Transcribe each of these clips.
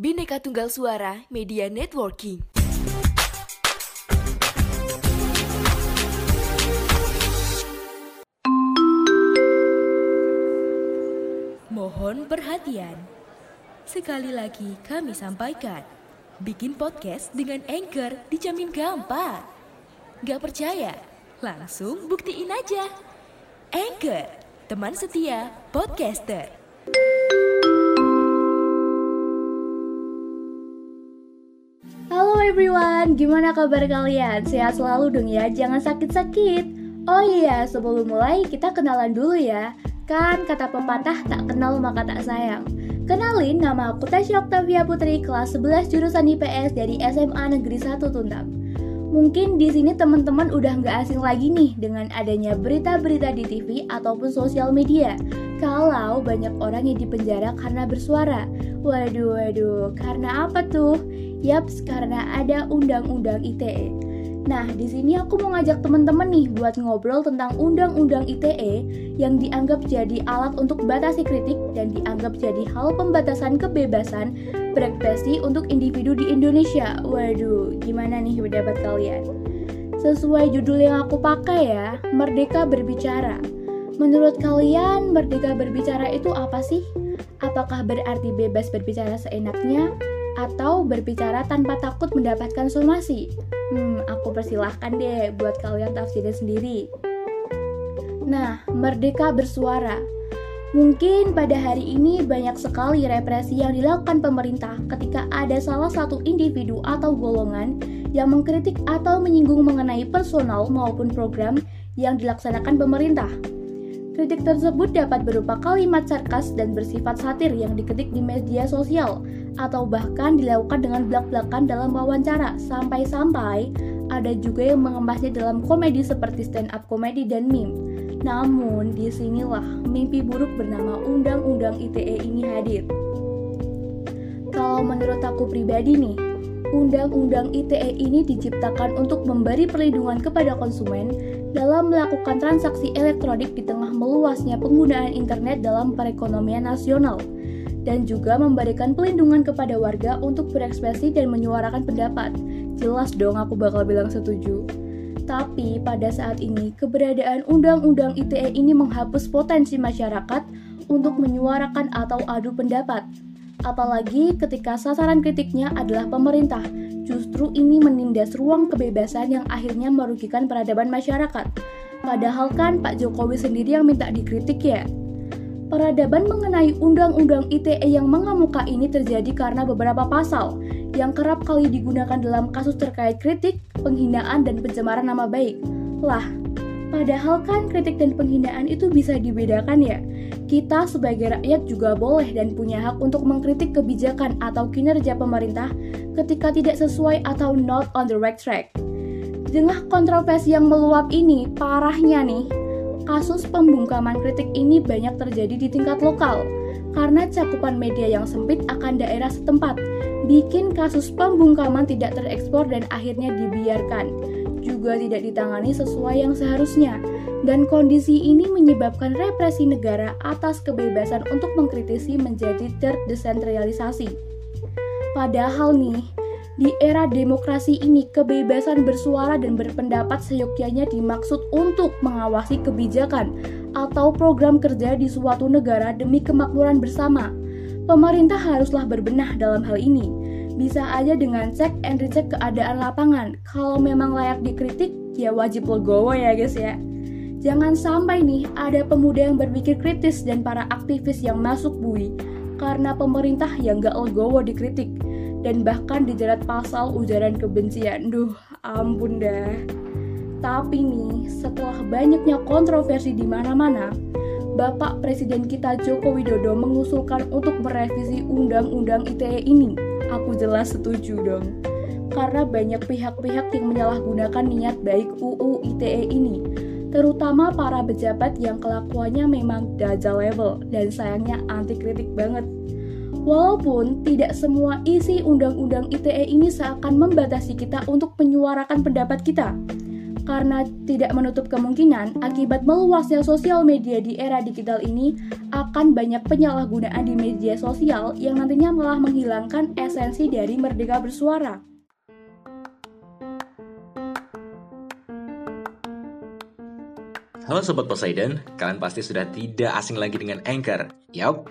Bineka Tunggal Suara Media Networking. Mohon perhatian. Sekali lagi kami sampaikan, bikin podcast dengan Anchor dijamin gampang. Gak percaya? Langsung buktiin aja. Anchor, teman setia podcaster. Everyone, gimana kabar kalian? Sehat selalu dong ya, jangan sakit-sakit. Oh iya, sebelum mulai kita kenalan dulu ya. Kan kata pepatah tak kenal maka tak sayang. Kenalin, nama aku Tasya Octavia Putri, kelas 11 jurusan IPS dari SMA Negeri 1 Tuntam. Mungkin di sini teman-teman udah nggak asing lagi nih dengan adanya berita-berita di TV ataupun sosial media. Kalau banyak orang yang dipenjara karena bersuara. Waduh, waduh, karena apa tuh? Yaps, karena ada undang-undang ITE. Nah, di sini aku mau ngajak teman-teman nih buat ngobrol tentang undang-undang ITE yang dianggap jadi alat untuk batasi kritik dan dianggap jadi hal pembatasan kebebasan berekspresi untuk individu di Indonesia. Waduh, gimana nih pendapat kalian? Sesuai judul yang aku pakai ya, Merdeka Berbicara. Menurut kalian, merdeka berbicara itu apa sih? Apakah berarti bebas berbicara seenaknya atau berbicara tanpa takut mendapatkan somasi? Hmm, aku persilahkan deh buat kalian tafsirin sendiri. Nah, merdeka bersuara. Mungkin pada hari ini banyak sekali represi yang dilakukan pemerintah ketika ada salah satu individu atau golongan yang mengkritik atau menyinggung mengenai personal maupun program yang dilaksanakan pemerintah. Kritik tersebut dapat berupa kalimat sarkas dan bersifat satir yang diketik di media sosial atau bahkan dilakukan dengan belak-belakan dalam wawancara sampai-sampai ada juga yang mengemasnya dalam komedi seperti stand up komedi dan meme. Namun, di sinilah mimpi buruk bernama Undang-Undang ITE ini hadir. Kalau menurut aku pribadi nih, Undang-Undang ITE ini diciptakan untuk memberi perlindungan kepada konsumen dalam melakukan transaksi elektronik di tengah meluasnya penggunaan internet dalam perekonomian nasional dan juga memberikan pelindungan kepada warga untuk berekspresi dan menyuarakan pendapat. Jelas dong aku bakal bilang setuju. Tapi pada saat ini, keberadaan Undang-Undang ITE ini menghapus potensi masyarakat untuk menyuarakan atau adu pendapat apalagi ketika sasaran kritiknya adalah pemerintah. Justru ini menindas ruang kebebasan yang akhirnya merugikan peradaban masyarakat. Padahal kan Pak Jokowi sendiri yang minta dikritik ya. Peradaban mengenai undang-undang ITE yang mengemuka ini terjadi karena beberapa pasal yang kerap kali digunakan dalam kasus terkait kritik, penghinaan, dan pencemaran nama baik. Lah, Padahal kan kritik dan penghinaan itu bisa dibedakan ya. Kita sebagai rakyat juga boleh dan punya hak untuk mengkritik kebijakan atau kinerja pemerintah ketika tidak sesuai atau not on the right track. Di kontroversi yang meluap ini, parahnya nih, kasus pembungkaman kritik ini banyak terjadi di tingkat lokal karena cakupan media yang sempit akan daerah setempat, bikin kasus pembungkaman tidak terekspor dan akhirnya dibiarkan juga tidak ditangani sesuai yang seharusnya, dan kondisi ini menyebabkan represi negara atas kebebasan untuk mengkritisi menjadi terdesentralisasi. Padahal nih, di era demokrasi ini, kebebasan bersuara dan berpendapat seyogyanya dimaksud untuk mengawasi kebijakan atau program kerja di suatu negara demi kemakmuran bersama. Pemerintah haruslah berbenah dalam hal ini bisa aja dengan cek and recheck keadaan lapangan. Kalau memang layak dikritik, ya wajib legowo ya guys ya. Jangan sampai nih ada pemuda yang berpikir kritis dan para aktivis yang masuk bui karena pemerintah yang gak legowo dikritik dan bahkan dijerat pasal ujaran kebencian. Duh, ampun dah. Tapi nih, setelah banyaknya kontroversi di mana-mana, Bapak Presiden kita Joko Widodo mengusulkan untuk merevisi Undang-Undang ITE ini aku jelas setuju dong. Karena banyak pihak-pihak yang menyalahgunakan niat baik UU ITE ini, terutama para pejabat yang kelakuannya memang dajal level dan sayangnya anti kritik banget. Walaupun tidak semua isi undang-undang ITE ini seakan membatasi kita untuk menyuarakan pendapat kita. karena tidak menutup kemungkinan akibat meluasnya sosial media di era digital ini akan banyak penyalahgunaan di media sosial yang nantinya malah menghilangkan esensi dari merdeka bersuara. Halo Sobat Poseidon, kalian pasti sudah tidak asing lagi dengan Anchor. Yap,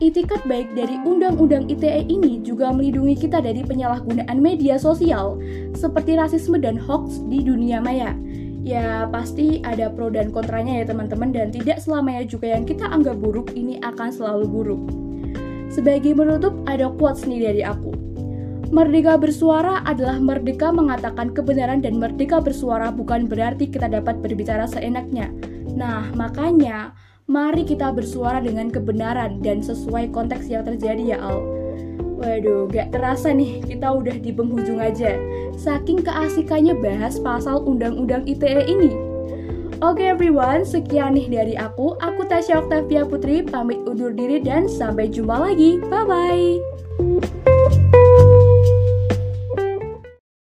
Itikat baik dari Undang-Undang ITE ini juga melindungi kita dari penyalahgunaan media sosial seperti rasisme dan hoax di dunia maya. Ya, pasti ada pro dan kontranya ya teman-teman dan tidak selamanya juga yang kita anggap buruk ini akan selalu buruk. Sebagai menutup, ada quotes nih dari aku. Merdeka bersuara adalah merdeka mengatakan kebenaran dan merdeka bersuara bukan berarti kita dapat berbicara seenaknya. Nah, makanya Mari kita bersuara dengan kebenaran dan sesuai konteks yang terjadi ya Al. Waduh, gak terasa nih, kita udah di penghujung aja. Saking keasikannya bahas pasal Undang-Undang ITE ini. Oke okay, everyone, sekian nih dari aku. Aku Tasya Octavia Putri, pamit undur diri dan sampai jumpa lagi. Bye-bye.